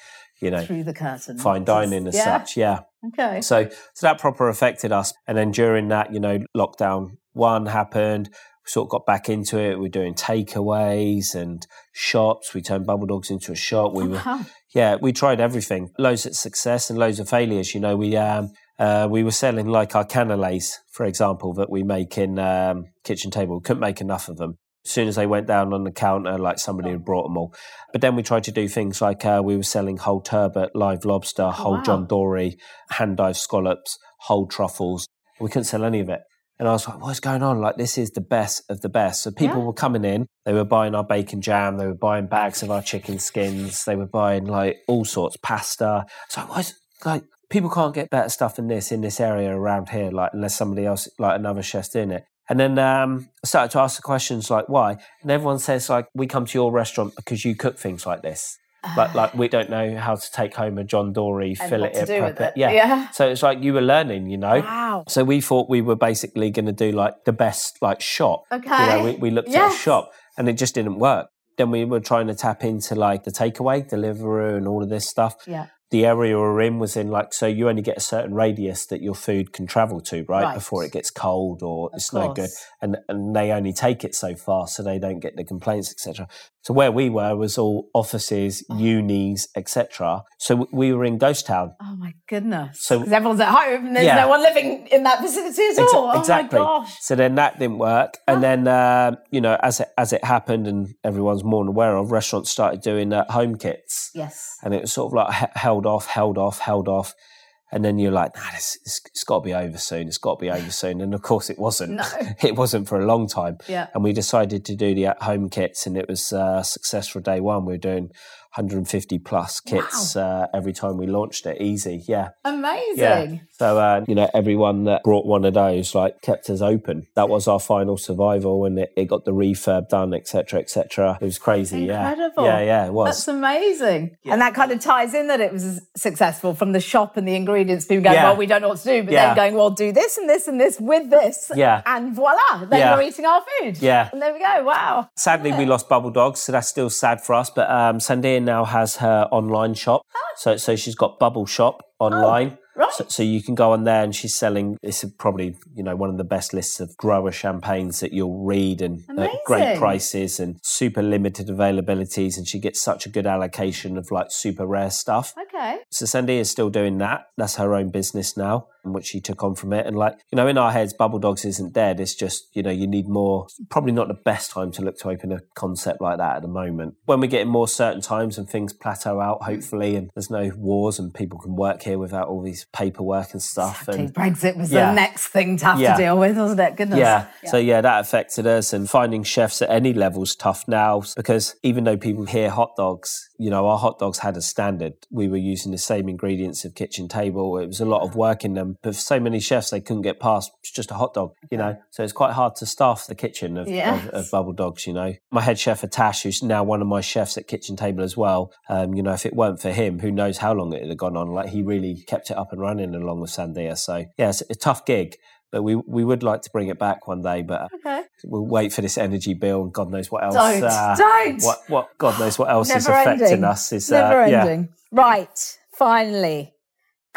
you know, Through the curtain. fine dining as yeah. such. Yeah. Okay. So, so that proper affected us. And then during that, you know, lockdown one happened. We sort of got back into it. We are doing takeaways and shops. We turned Bubble Dogs into a shop. We were, Wow. yeah, we tried everything. Loads of success and loads of failures. You know, we um, uh, we were selling like our canelés, for example, that we make in um, kitchen table. We couldn't make enough of them. As soon as they went down on the counter, like somebody had brought them all. But then we tried to do things like uh, we were selling whole turbot, live lobster, whole wow. John Dory, hand dive scallops, whole truffles. We couldn't sell any of it. And I was like, what's going on? Like, this is the best of the best. So people Yeah. were coming in, they were buying our bacon jam, they were buying bags of our chicken skins, they were buying like all sorts, pasta. So what's like, people can't get better stuff than this in this area around here, like, unless somebody else, like another chef's doing it. And then um, I started to ask the questions like, why? And everyone says, like, we come to your restaurant because you cook things like this. Like, like we don't know how to take home a John Dory, fillet what to it, do prep with it. Yeah. Yeah. So it's like you were learning, you know. Wow. So we thought we were basically going to do like the best like shop. Okay. You know, we, we looked at a shop and it just didn't work. Then we were trying to tap into like the takeaway, Deliveroo, and all of this stuff. Yeah. The area we're in was in like so you only get a certain radius that your food can travel to, right? Right. Before it gets cold or Of it's no good, and and they only take it so far, so they don't get the complaints, etc. So where we were was all offices, Oh. unis, etc. So we were in Ghost Town. Oh my goodness. So- because everyone's at home and there's Yeah. no one living in that vicinity at Exa- all. Oh exactly. my gosh. So then that didn't work, and then uh, you know, as it as it happened, and everyone's more than aware of, restaurants started doing uh, home kits, Yes. and it was sort of like he- held off, held off, held off, and then you're like, nah, this, it's, it's got to be over soon. It's got to be over *laughs* soon, and of course it wasn't. No. *laughs* it wasn't for a long time, Yeah. and we decided to do the at home kits, and it was uh, successful day one. We were doing 150 plus kits uh, every time we launched it. Easy, yeah. Amazing. Yeah. So uh, you know, everyone that brought one of those like kept us open. That was our final survival, and it, it got the refurb done, etc., etc. It was crazy. Incredible. Yeah, yeah, yeah. It was. That's amazing. And that kind of ties in that it was successful from the shop and the ingredients being going, Yeah. well, we don't know what to do, but Yeah. then going, well, do this and this and this with this. Yeah. And voila, then Yeah. we're eating our food. Yeah. And there we go. Wow. Sadly, we lost Bubble Dogs, so that's still sad for us. But um, Sandia now has her online shop, oh. so so she's got Bubble Shop oh, online. right. So, so you can go on there, and she's selling. This is probably you know one of the best lists of grower champagnes that you'll read, and at great prices and super limited availabilities. And she gets such a good allocation of like super rare stuff. Okay. So Sandy is still doing that. That's her own business now, which she took on from it. And like, you know, in our heads, Bubble Dogs isn't dead. It's just, you know, you need more, probably not the best time to look to open a concept like that at the moment. When we get in more certain times and things plateau out, hopefully, and there's no wars and people can work here without all these paperwork and stuff. Exactly. And Brexit was Yeah. the next thing to have Yeah. to deal with, wasn't it? Goodness. yeah. So yeah, that affected us and finding chefs at any level is tough now because even though people hear hot dogs, you know, our hot dogs had a standard. We were using the same ingredients of kitchen table. It was a lot of work in them, but for so many chefs they couldn't get past it's just a hot dog, you know. So it's quite hard to staff the kitchen of, Yes. of, of bubble dogs, you know. My head chef Atash, who's now one of my chefs at kitchen table as well, um, you know, if it weren't for him, who knows how long it had gone on. Like he really kept it up and running along with Sandia. So yeah, it's a tough gig. But we, we would like to bring it back one day, but Okay. we'll wait for this energy bill and God knows what else. Don't. uh, don't. What what God knows what else is affecting ending. us. Is Never uh, yeah. Right. finally,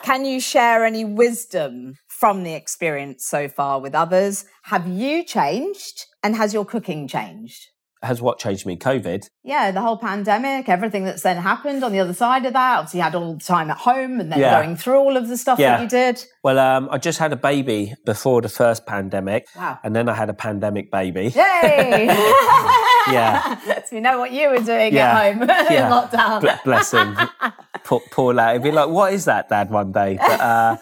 can you share any wisdom from the experience so far with others? Have you changed and has your cooking changed? Has what changed me? COVID. Yeah, the whole pandemic, everything that's then happened on the other side of that. Obviously, you had all the time at home and then Yeah. going through all of the stuff Yeah. that you did. Well, um, I just had a baby before the first pandemic, Wow. and then I had a pandemic baby. Yay! *laughs* *laughs* Yeah. so me know what you were doing Yeah. at home *laughs* in lockdown. Bl- bless him. poor, poor lad. He'd be like, "What is that, Dad?" One day, but, uh,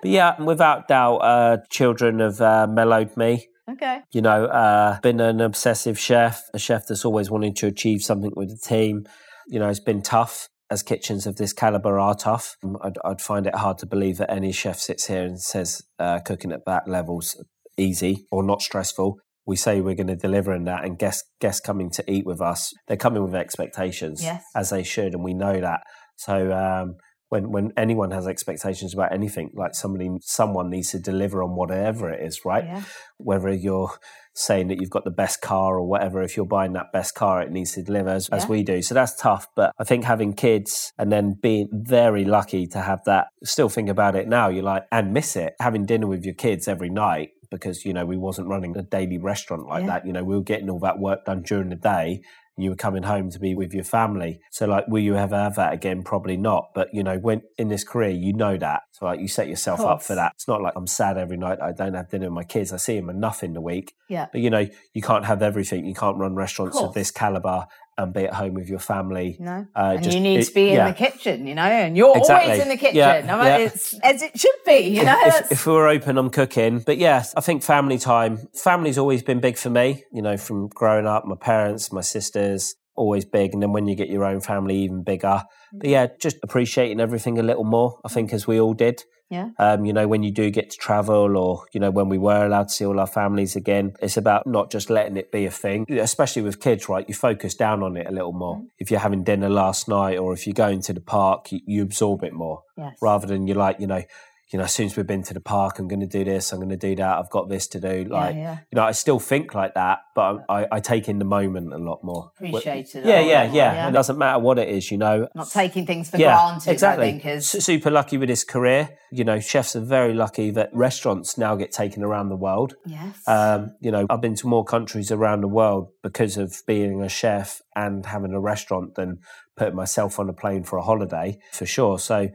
but yeah, without doubt, uh, children have uh, mellowed me. Okay. You know, uh, been an obsessive chef, a chef that's always wanting to achieve something with the team. You know, it's been tough. As kitchens of this caliber are tough, I'd, I'd find it hard to believe that any chef sits here and says uh, cooking at that level's easy or not stressful. We say we're going to deliver in that, and guests guests coming to eat with us, they're coming with expectations, Yes. as they should, and we know that. So um, when when anyone has expectations about anything, like somebody someone needs to deliver on whatever it is, right? Yeah. Whether you're saying that you've got the best car or whatever, if you're buying that best car, it needs to deliver as, as we do. So that's tough. But I think having kids and then being very lucky to have that, still think about it now, you're like, and miss it, having dinner with your kids every night because, you know, we wasn't running a daily restaurant like Yeah. that. You know, we were getting all that work done during the day. You were coming home to be with your family. So, like, will you ever have that again? Probably not. But, you know, when in this career, you know that. So, like, you set yourself up for that. It's not like I'm sad every night. I don't have dinner with my kids. I see them enough in the week. Yeah. But you know, you can't have everything. You can't run restaurants of course. this caliber and be at home with your family. No. Uh, and just- you need it- to be in the kitchen, you know, and you're Exactly. always in the kitchen. Yeah, I mean, yeah. It's as it should be, you know. If, that's- if we're open, I'm cooking. But yes, I think family time. Family's always been big for me. You know, from growing up, my parents, my sisters, always big. And then when you get your own family, even bigger. But yeah, just appreciating everything a little more. I think as we all did. Yeah. Um, you know, when you do get to travel or, you know, when we were allowed to see all our families again, it's about not just letting it be a thing, especially with kids, right? You focus down on it a little more. If you're having dinner last night or if you're going to the park, you, you absorb it more yes. rather than you're like, you know, you know, as soon as we've been to the park, I'm going to do this, I'm going to do that, I've got this to do. Like, yeah. you know, I still think like that, but I, I take in the moment a lot more. Appreciate it Yeah, yeah, yeah. yeah. It doesn't matter what it is, you know. Not taking things for yeah, granted, exactly. I think is super lucky with his career. You know, chefs are very lucky that restaurants now get taken around the world. yes. Um, you know, I've been to more countries around the world because of being a chef and having a restaurant than putting myself on a plane for a holiday, for sure. So,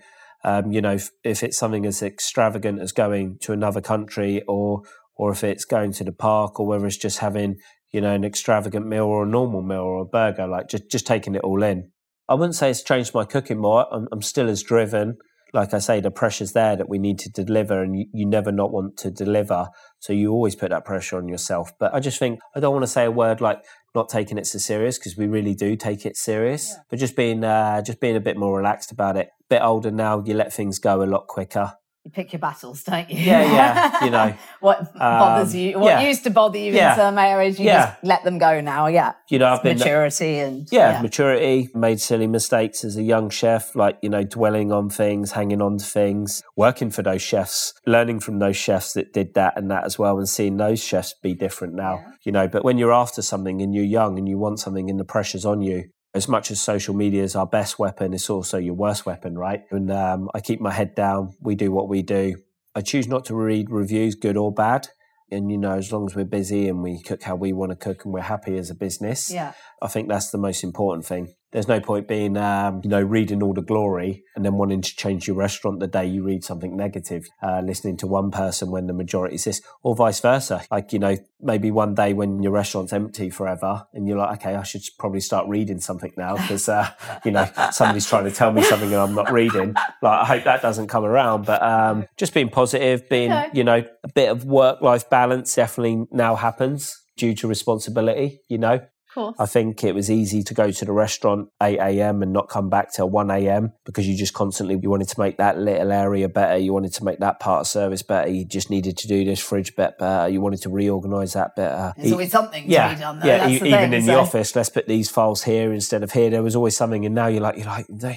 um, you know, if, if it's something as extravagant as going to another country or or if it's going to the park or whether it's just having, you know, an extravagant meal or a normal meal or a burger, like just, just taking it all in. I wouldn't say it's changed my cooking more. I'm, I'm still as driven. Like I say, the pressure's there that we need to deliver and you, you never not want to deliver. So you always put that pressure on yourself. But I just think, I don't want to say a word like not taking it so serious because we really do take it serious, but just being, uh, just being a bit more relaxed about it. Bit older now, you let things go a lot quicker. You pick your battles, don't you? Yeah, yeah, you know. *laughs* what bothers Um, you, what yeah. used to bother you Yeah. in some areas, you Yeah. just let them go now. Yeah. You know, I've been, Maturity and yeah, maturity, made silly mistakes as a young chef, like, you know, dwelling on things, hanging on to things, working for those chefs, learning from those chefs that did that and that as well, and seeing those chefs be different now, you know. But when you're after something and you're young and you want something and the pressure's on you, as much as social media is our best weapon, it's also your worst weapon, right? And um, I keep my head down. We do what we do. I choose not to read reviews, good or bad. And, you know, as long as we're busy and we cook how we want to cook and we're happy as a business, Yeah. I think that's the most important thing. There's no point being, um, you know, reading all the glory and then wanting to change your restaurant the day you read something negative, uh, listening to one person when the majority is this, or vice versa. Like, you know, maybe one day when your restaurant's empty forever and you're like, okay, I should probably start reading something now because, uh, you know, somebody's trying to tell me something and I'm not reading. Like, I hope that doesn't come around, but um, just being positive, being, Okay. you know, a bit of work life balance definitely now happens due to responsibility, you know. Course. I think it was easy to go to the restaurant 8 a.m. and not come back till 1 a.m. because you just constantly you wanted to make that little area better. You wanted to make that part of service better. You just needed to do this fridge bit better. You wanted to reorganize that better. There's E- always something to yeah, be done. Yeah. That's even thing, in so- the office, let's put these files here instead of here. There was always something, and now you're like, you're like, you know,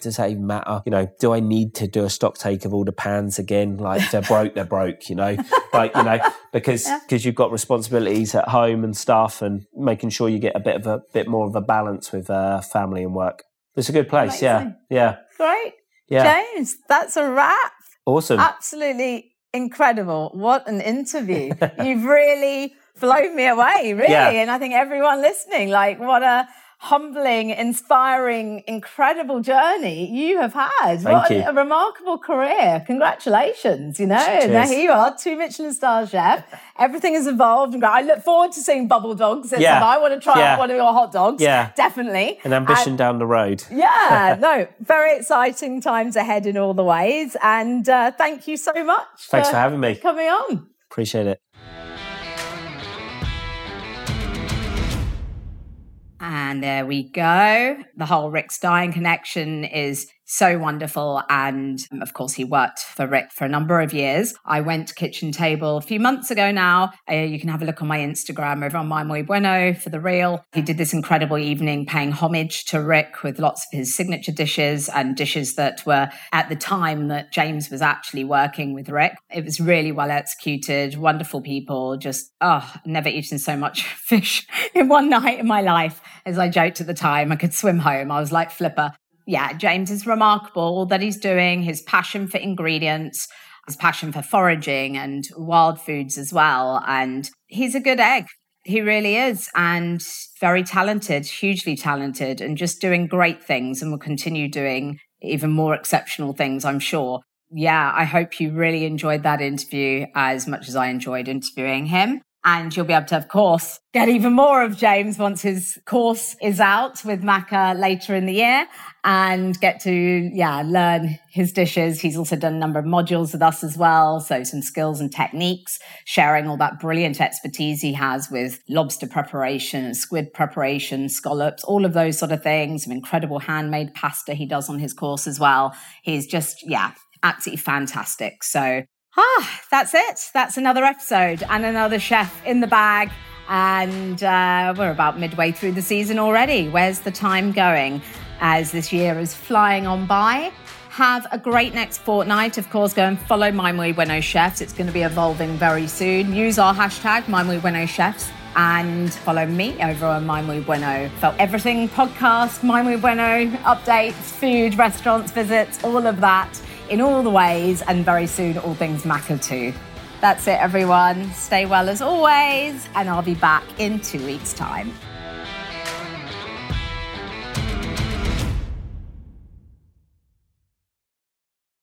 does that even matter? You know, do I need to do a stock take of all the pans again? Like they're broke, they're broke. You know, *laughs* like you know, because because you've got responsibilities at home and stuff, and making sure you get a bit of a bit more of a balance with uh, family and work. It's a good place. Yeah, yeah. Great. Yeah. James, that's a wrap. Awesome. Absolutely incredible. What an interview. *laughs* You've really blown me away, really. Yeah. And I think everyone listening, like, what a humbling, inspiring, incredible journey you have had. Thank what you. a remarkable career. Congratulations. You know, and now here you are, two Michelin star chef. Everything has evolved and. I look forward to seeing bubble dogs. It's Yeah. like, I want to try Yeah. out one of your hot dogs. Yeah. Definitely. An ambition down the road. *laughs* Yeah, *laughs* no, very exciting times ahead in all the ways. And uh, thank you so much. Thanks for having me. Coming on. Appreciate it. And there we go. The whole Rick Stein connection is so wonderful. And um, of course, he worked for Rick for a number of years. I went to Kitchen Table a few months ago now. Uh, you can have a look on my Instagram over on My Muy Bueno for the reel. He did this incredible evening paying homage to Rick with lots of his signature dishes and dishes that were at the time that James was actually working with Rick. It was really well executed, wonderful people, just, oh, never eaten so much *laughs* fish in one night in my life. As I joked at the time, I could swim home. I was like Flipper. Yeah, James is remarkable, that he's doing, his passion for ingredients, his passion for foraging and wild foods as well. And he's a good egg. He really is. And very talented, hugely talented, and just doing great things and will continue doing even more exceptional things, I'm sure. Yeah, I hope you really enjoyed that interview as much as I enjoyed interviewing him. And you'll be able to, of course, get even more of James once his course is out with Maca later in the year and get to, yeah, learn his dishes. He's also done a number of modules with us as well. So some skills and techniques, sharing all that brilliant expertise he has with lobster preparation squid preparation, scallops, all of those sort of things. Some incredible handmade pasta he does on his course as well. He's just, yeah, absolutely fantastic. So Ah, that's it. That's another episode and another chef in the bag. And uh, we're about midway through the season already. Where's the time going as this year is flying on by? Have a great next fortnight. Of course, go and follow My Muy Bueno Chefs. It's going to be evolving very soon. Use our hashtag My Muy Bueno Chefs and follow me over on My Bueno for everything podcast, My Bueno updates, food, restaurants, visits, all of that in all the ways, and very soon, all things Maca too. That's it, everyone. Stay well as always, and I'll be back in two weeks' time.